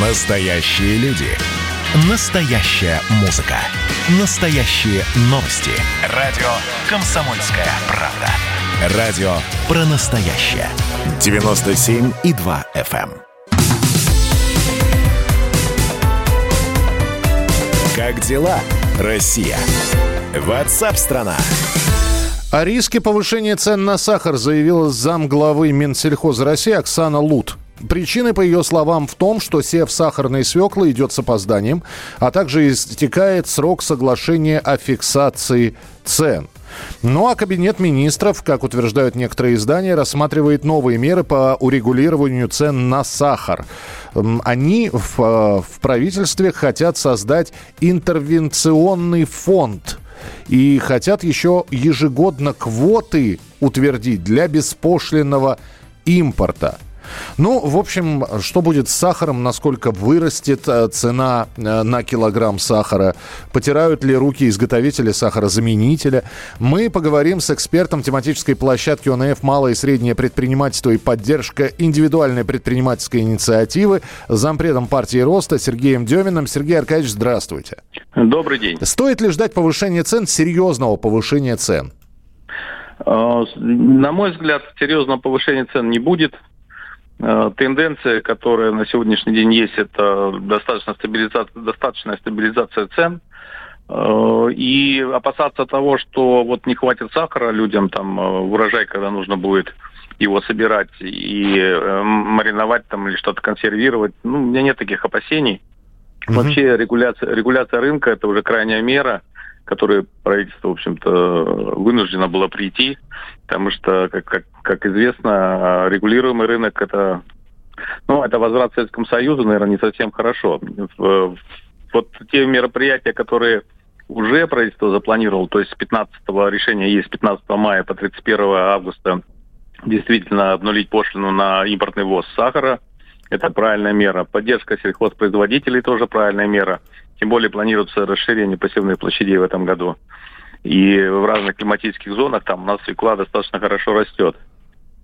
Настоящие люди. Настоящая музыка. Настоящие новости. Радио «Комсомольская правда». Радио про настоящее. 97,2 FM. эм. Как дела, Россия? Ватсап-страна! О риске повышения цен на сахар заявила замглавы Минсельхоза России Оксана Лут. Причины, по ее словам, в том, что сев сахарной свеклы идет с опозданием, а также истекает срок соглашения о фиксации цен. Ну а Кабинет министров, как утверждают некоторые издания, рассматривает новые меры по урегулированию цен на сахар. Они в, э, в правительстве хотят создать интервенционный фонд и хотят еще ежегодно квоты утвердить для беспошлинного импорта. Ну, в общем, что будет с сахаром, насколько вырастет э, цена э, на килограмм сахара, потирают ли руки изготовители сахарозаменителя. Мы поговорим с экспертом тематической площадки ОНФ «Малое и среднее предпринимательство и поддержка индивидуальной предпринимательской инициативы» зампредом партии Роста Сергеем Деминым. Сергей Аркадьевич, здравствуйте. Добрый день. Стоит ли ждать повышения цен, серьезного повышения цен? Э, На мой взгляд, серьезного повышения цен не будет. Э, Тенденция, которая на сегодняшний день есть, это достаточно стабилизация, достаточная стабилизация цен. Э, И опасаться того, что вот не хватит сахара людям, там э, урожай, когда нужно будет его собирать и мариновать там или что-то консервировать, ну, у меня нет таких опасений. Вообще регуляция, регуляция рынка это уже крайняя мера, которой правительство, в общем-то, вынуждено было прийти, потому что, как, как, как известно, регулируемый рынок это, ну, это возврат к Советскому Союзу, наверное, не совсем хорошо. Вот те мероприятия, которые уже правительство запланировало, то есть с 15 решения есть с 15 мая по 31 августа действительно обнулить пошлину на импортный ввоз сахара. Это правильная мера. Поддержка сельхозпроизводителей тоже правильная мера. Тем более планируется расширение посевных площадей в этом году. И в разных климатических зонах там у нас свекла достаточно хорошо растет.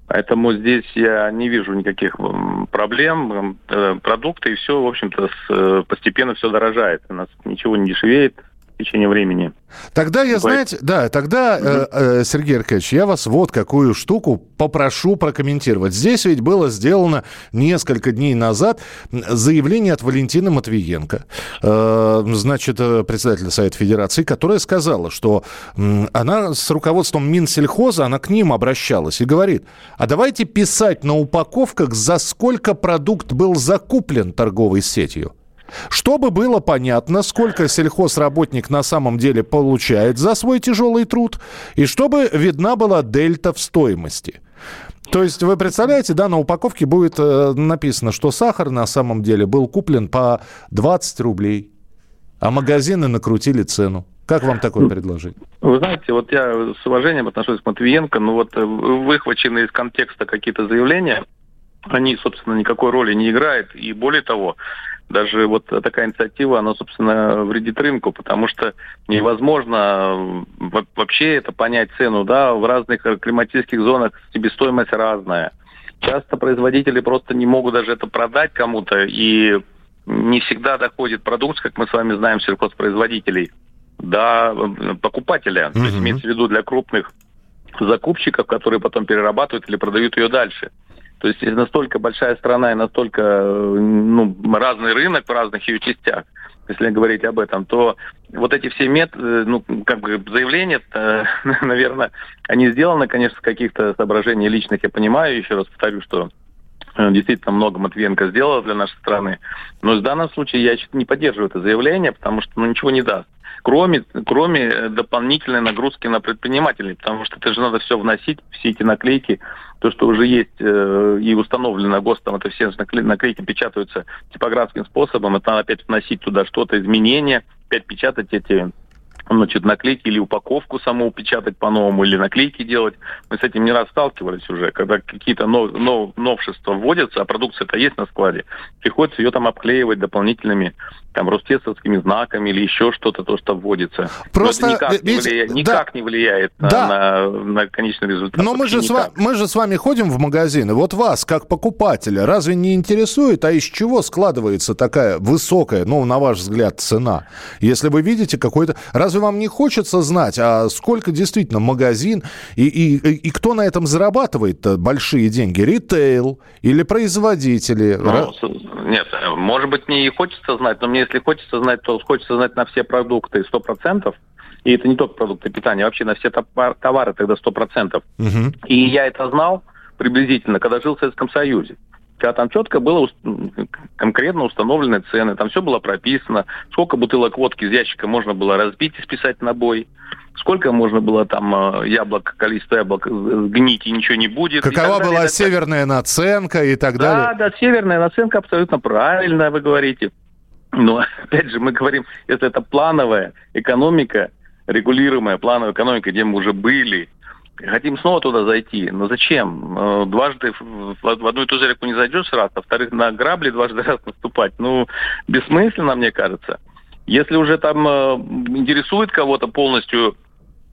Поэтому здесь я не вижу никаких проблем. Э, Продукты и все, в общем-то, э, постепенно все дорожает. У нас ничего не дешевеет в течение времени. Тогда я, знаете, да, тогда, э, э, Сергей Аркадьевич, я вас вот какую штуку попрошу прокомментировать. Здесь ведь было сделано несколько дней назад заявление от Валентины Матвиенко, э, значит, э, председателя Совета Федерации, которая сказала, что она с руководством Минсельхоза, она к ним обращалась и говорит, а давайте писать на упаковках, за сколько продукт был закуплен торговой сетью. Чтобы было понятно, сколько сельхозработник на самом деле получает за свой тяжелый труд, и чтобы видна была дельта в стоимости. То есть вы представляете, да, на упаковке будет э, написано, что сахар на самом деле был куплен по 20 рублей, а магазины накрутили цену. Как вам такое предложение? Вы знаете, вот я с уважением отношусь к Матвиенко, но вот э, выхваченные из контекста какие-то заявления, они, собственно, никакой роли не играют. И более того, даже вот такая инициатива, она, собственно, вредит рынку, потому что невозможно во- вообще это понять цену, да, в разных э, климатических зонах себестоимость разная. Часто производители просто не могут даже это продать кому-то, и не всегда доходит продукт, как мы с вами знаем, сельхозпроизводителей, до э, покупателя. То есть имеется в виду для крупных закупщиков, которые потом перерабатывают или продают ее дальше. То есть настолько большая страна и настолько э, ну, разный рынок в разных ее частях, если говорить об этом, то вот эти все методы, ну, как бы заявления, наверное, они сделаны, конечно, с каких-то соображений личных, я понимаю, еще раз повторю, что э, действительно много Матвиенко сделала для нашей страны. Но в данном случае я не поддерживаю это заявление, потому что ну, ничего не даст. Кроме, кроме э, дополнительной нагрузки на предпринимателей, потому что это же надо все вносить, все эти наклейки, то, что уже есть э, и установлено ГОСТом, это все накле- наклейки печатаются типографским способом, это надо опять вносить туда что-то, изменения, опять печатать эти значит, наклейки или упаковку саму печатать по-новому, или наклейки делать. Мы с этим не раз сталкивались уже, когда какие-то нов- нов- новшества вводятся, а продукция-то есть на складе, приходится ее там обклеивать дополнительными там ростестовскими знаками или еще что-то, то, что вводится. Просто никак, ведь, не, влияет, да. никак не влияет да. на, на, на конечный результат. Но мы же, с вами, мы же с вами ходим в магазины. Вот вас, как покупателя, разве не интересует, а из чего складывается такая высокая, ну, на ваш взгляд, цена? Если вы видите какой-то... Разве вам не хочется знать, а сколько действительно магазин и, и, и кто на этом зарабатывает большие деньги? Ритейл или производители? Ну, нет, может быть, не хочется знать, но мне если хочется знать, то хочется знать на все продукты 100%. И это не только продукты питания, а вообще на все товары тогда 100%. Угу. И я это знал приблизительно, когда жил в Советском Союзе. Когда там четко было конкретно установлены цены, там все было прописано, сколько бутылок водки из ящика можно было разбить и списать на бой, сколько можно было там э, яблок, количество яблок сгнить и ничего не будет. Какова была далее. северная наценка и так далее? Да, да, северная наценка абсолютно правильно, вы говорите. Но, опять же, мы говорим, если это плановая экономика, регулируемая плановая экономика, где мы уже были, хотим снова туда зайти. Но зачем? Э, дважды в одну и ту же реку не зайдешь раз, а во-вторых, на грабли дважды раз наступать. Ну, бессмысленно, мне кажется. Если уже там э, интересует кого-то полностью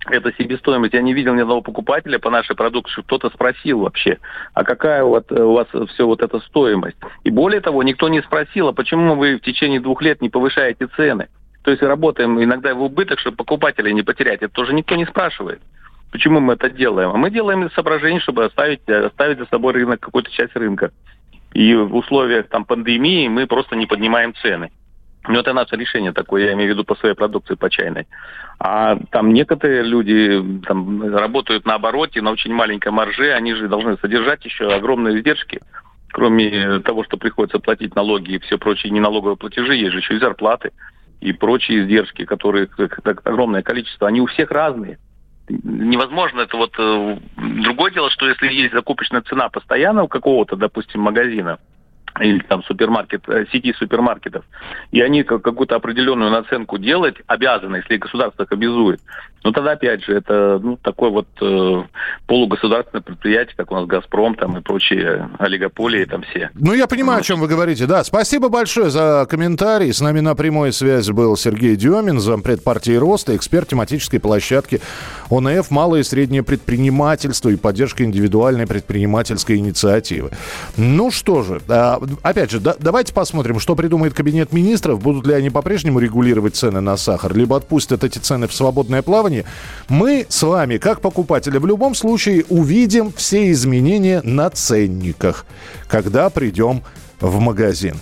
эта себестоимость. Я не видел ни одного покупателя по нашей продукции, кто-то спросил вообще, а какая вот у вас все вот эта стоимость. И более того, никто не спросил, а почему вы в течение двух лет не повышаете цены. То есть работаем иногда в убыток, чтобы покупателей не потерять. Это тоже никто не спрашивает. Почему мы это делаем? А мы делаем из соображений, чтобы оставить, оставить за собой рынок, какую-то часть рынка. И в условиях там, пандемии мы просто не поднимаем цены. Ну, это наше решение такое, я имею в виду по своей продукции, по чайной. А там некоторые люди там, работают на обороте, на очень маленькой марже, они же должны содержать еще огромные издержки. Кроме того, что приходится платить налоги и все прочие неналоговые платежи, есть же еще и зарплаты и прочие издержки, которые огромное количество, они у всех разные. Невозможно это вот... Э, другое дело, что если есть закупочная цена постоянно у какого-то, допустим, магазина, или там супермаркет, э, сети супермаркетов, и они какую-то определенную наценку делать обязаны, если государство их обязует. Но тогда, опять же, это ну, такое вот э, полугосударственное предприятие, как у нас «Газпром» там и прочие олигополии там все. Ну, я понимаю, о чем вы говорите. Да, спасибо большое за комментарий. С нами на прямой связи был Сергей Демин, зампред партии «Роста», эксперт тематической площадки ОНФ «Малое и среднее предпринимательство» и поддержка индивидуальной предпринимательской инициативы. Ну что же, а, опять же, да, давайте посмотрим, что придумает Кабинет министров. Будут ли они по-прежнему регулировать цены на сахар, либо отпустят эти цены в свободное плавание, плавании, мы с вами, как покупатели, в любом случае увидим все изменения на ценниках, когда придем в магазин.